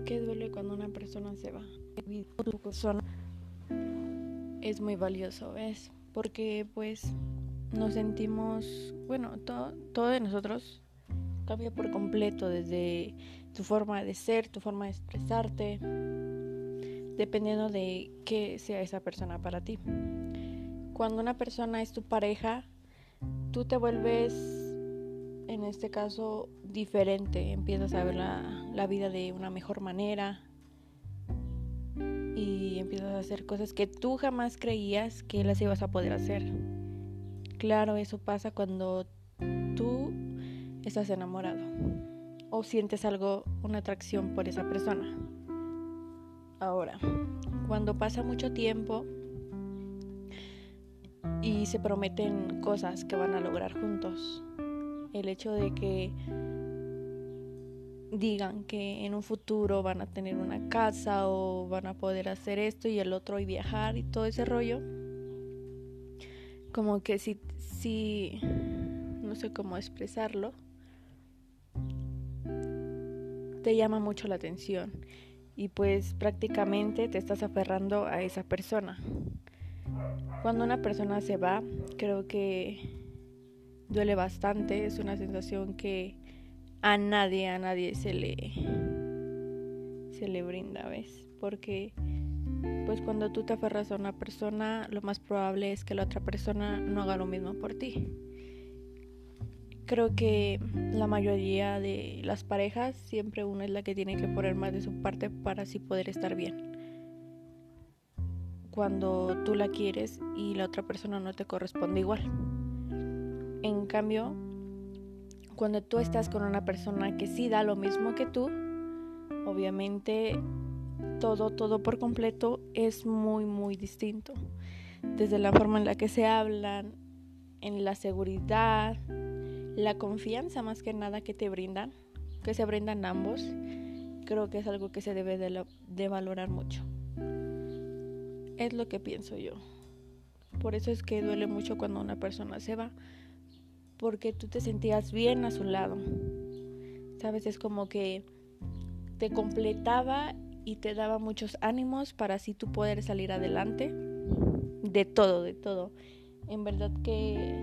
¿Por qué duele cuando una persona se va? Tu persona es muy valioso, ¿ves? Porque pues nos sentimos, bueno, todo, todo de nosotros cambia por completo desde tu forma de ser, tu forma de expresarte, dependiendo de qué sea esa persona para ti. Cuando una persona es tu pareja, tú te vuelves, en este caso, diferente, empiezas a ver la, vida de una mejor manera y empiezas a hacer cosas que tú jamás creías que las ibas a poder hacer. Claro, eso pasa cuando tú estás enamorado o sientes algo, una atracción por esa persona. Ahora, cuando pasa mucho tiempo y se prometen cosas que van a lograr juntos, el hecho de que digan que en un futuro van a tener una casa o van a poder hacer esto y el otro y viajar y todo ese rollo, como que si, si no sé cómo expresarlo, te llama mucho la atención y pues prácticamente te estás aferrando a esa persona. Cuando una persona se va, creo que duele bastante, es una sensación que a nadie, a nadie se le se le brinda, ¿ves? Porque pues cuando tú te aferras a una persona, lo más probable es que la otra persona no haga lo mismo por ti. Creo que la mayoría de las parejas siempre una es la que tiene que poner más de su parte para así poder estar bien. Cuando tú la quieres y la otra persona no te corresponde igual. En cambio, cuando tú estás con una persona que sí da lo mismo que tú, obviamente todo, todo por completo es muy, muy distinto. Desde la forma en la que se hablan, en la seguridad, la confianza más que nada que te brindan, que se brindan ambos, creo que es algo que se debe de, valorar mucho. Es lo que pienso yo. Por eso es que duele mucho cuando una persona se va, porque tú te sentías bien a su lado. Sabes, es como que te completaba y te daba muchos ánimos para así tú poder salir adelante de todo, de todo. En verdad que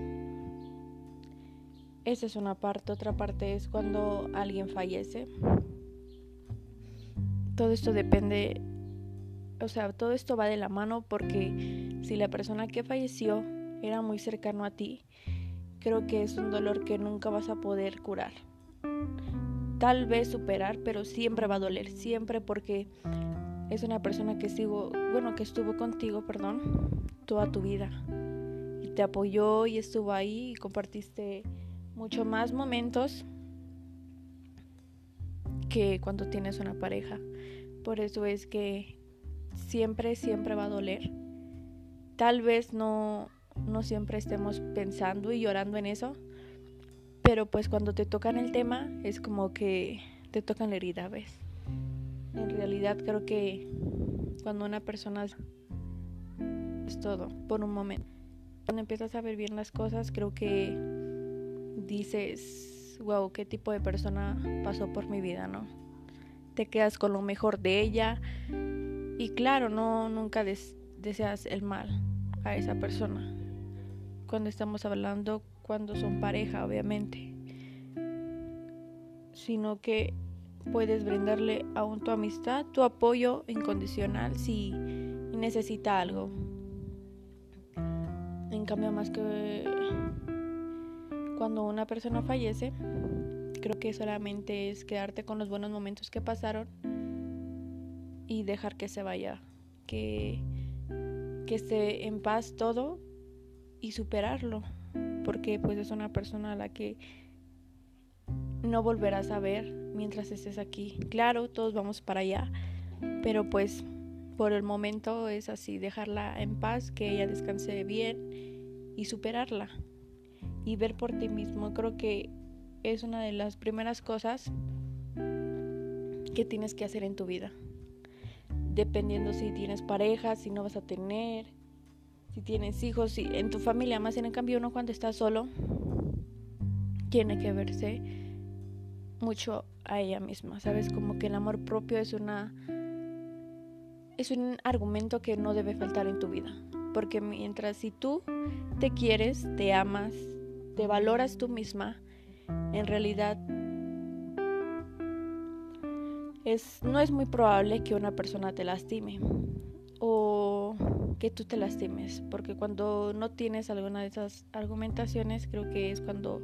esa es una parte. Otra parte es cuando alguien fallece. Todo esto depende, o sea, todo esto va de la mano porque si la persona que falleció era muy cercano a ti, creo que es un dolor que nunca vas a poder curar. Tal vez superar, pero siempre va a doler, siempre porque es una persona que sigo, bueno, que estuvo contigo, perdón, toda tu vida y te apoyó y estuvo ahí y compartiste mucho más momentos que cuando tienes una pareja. Por eso es que siempre, siempre va a doler. Tal vez no, no siempre estemos pensando y llorando en eso, pero pues cuando te tocan el tema es como que te tocan la herida, ¿ves? En realidad creo que cuando una persona es todo por un momento. Cuando empiezas a ver bien las cosas, creo que dices, wow, qué tipo de persona pasó por mi vida, ¿no? Te quedas con lo mejor de ella y claro, no nunca deseas el mal a esa persona. Cuando estamos hablando cuando son pareja, obviamente. Sino que puedes brindarle aún tu amistad, tu apoyo incondicional si necesita algo. En cambio, más que cuando una persona fallece, creo que solamente es quedarte con los buenos momentos que pasaron y dejar que se vaya, que, que esté en paz todo y superarlo, porque pues es una persona a la que no volverás a ver mientras estés aquí. Claro, todos vamos para allá, pero pues por el momento es así, dejarla en paz, que ella descanse bien y superarla y ver por ti mismo. Creo que es una de las primeras cosas que tienes que hacer en tu vida. Dependiendo si tienes pareja, si no vas a tener, si tienes hijos, si en tu familia, más en cambio uno cuando está solo, tiene que verse mucho a ella misma, ¿sabes? Como que el amor propio es una es un argumento que no debe faltar en tu vida, porque mientras si tú te quieres, te amas, te valoras tú misma, en realidad es no es muy probable que una persona te lastime o que tú te lastimes, porque cuando no tienes alguna de esas argumentaciones, creo que es cuando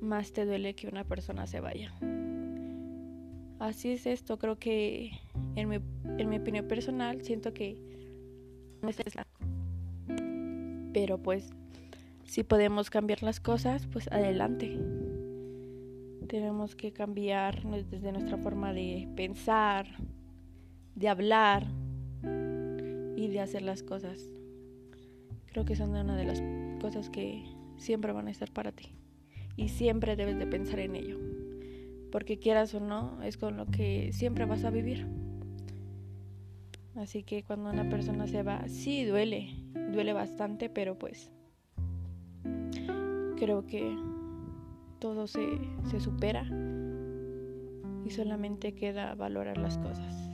más te duele que una persona se vaya. Así es esto, creo que en mi, en mi opinión personal siento que no es. Pero pues si podemos cambiar las cosas, pues adelante. Tenemos que cambiar desde nuestra forma de pensar, de hablar y de hacer las cosas. Creo que son una de las cosas que siempre van a estar para ti y siempre debes de pensar en ello, porque quieras o no, es con lo que siempre vas a vivir. Así que cuando una persona se va, sí duele, duele bastante, pero pues creo que todo se, se supera y solamente queda valorar las cosas.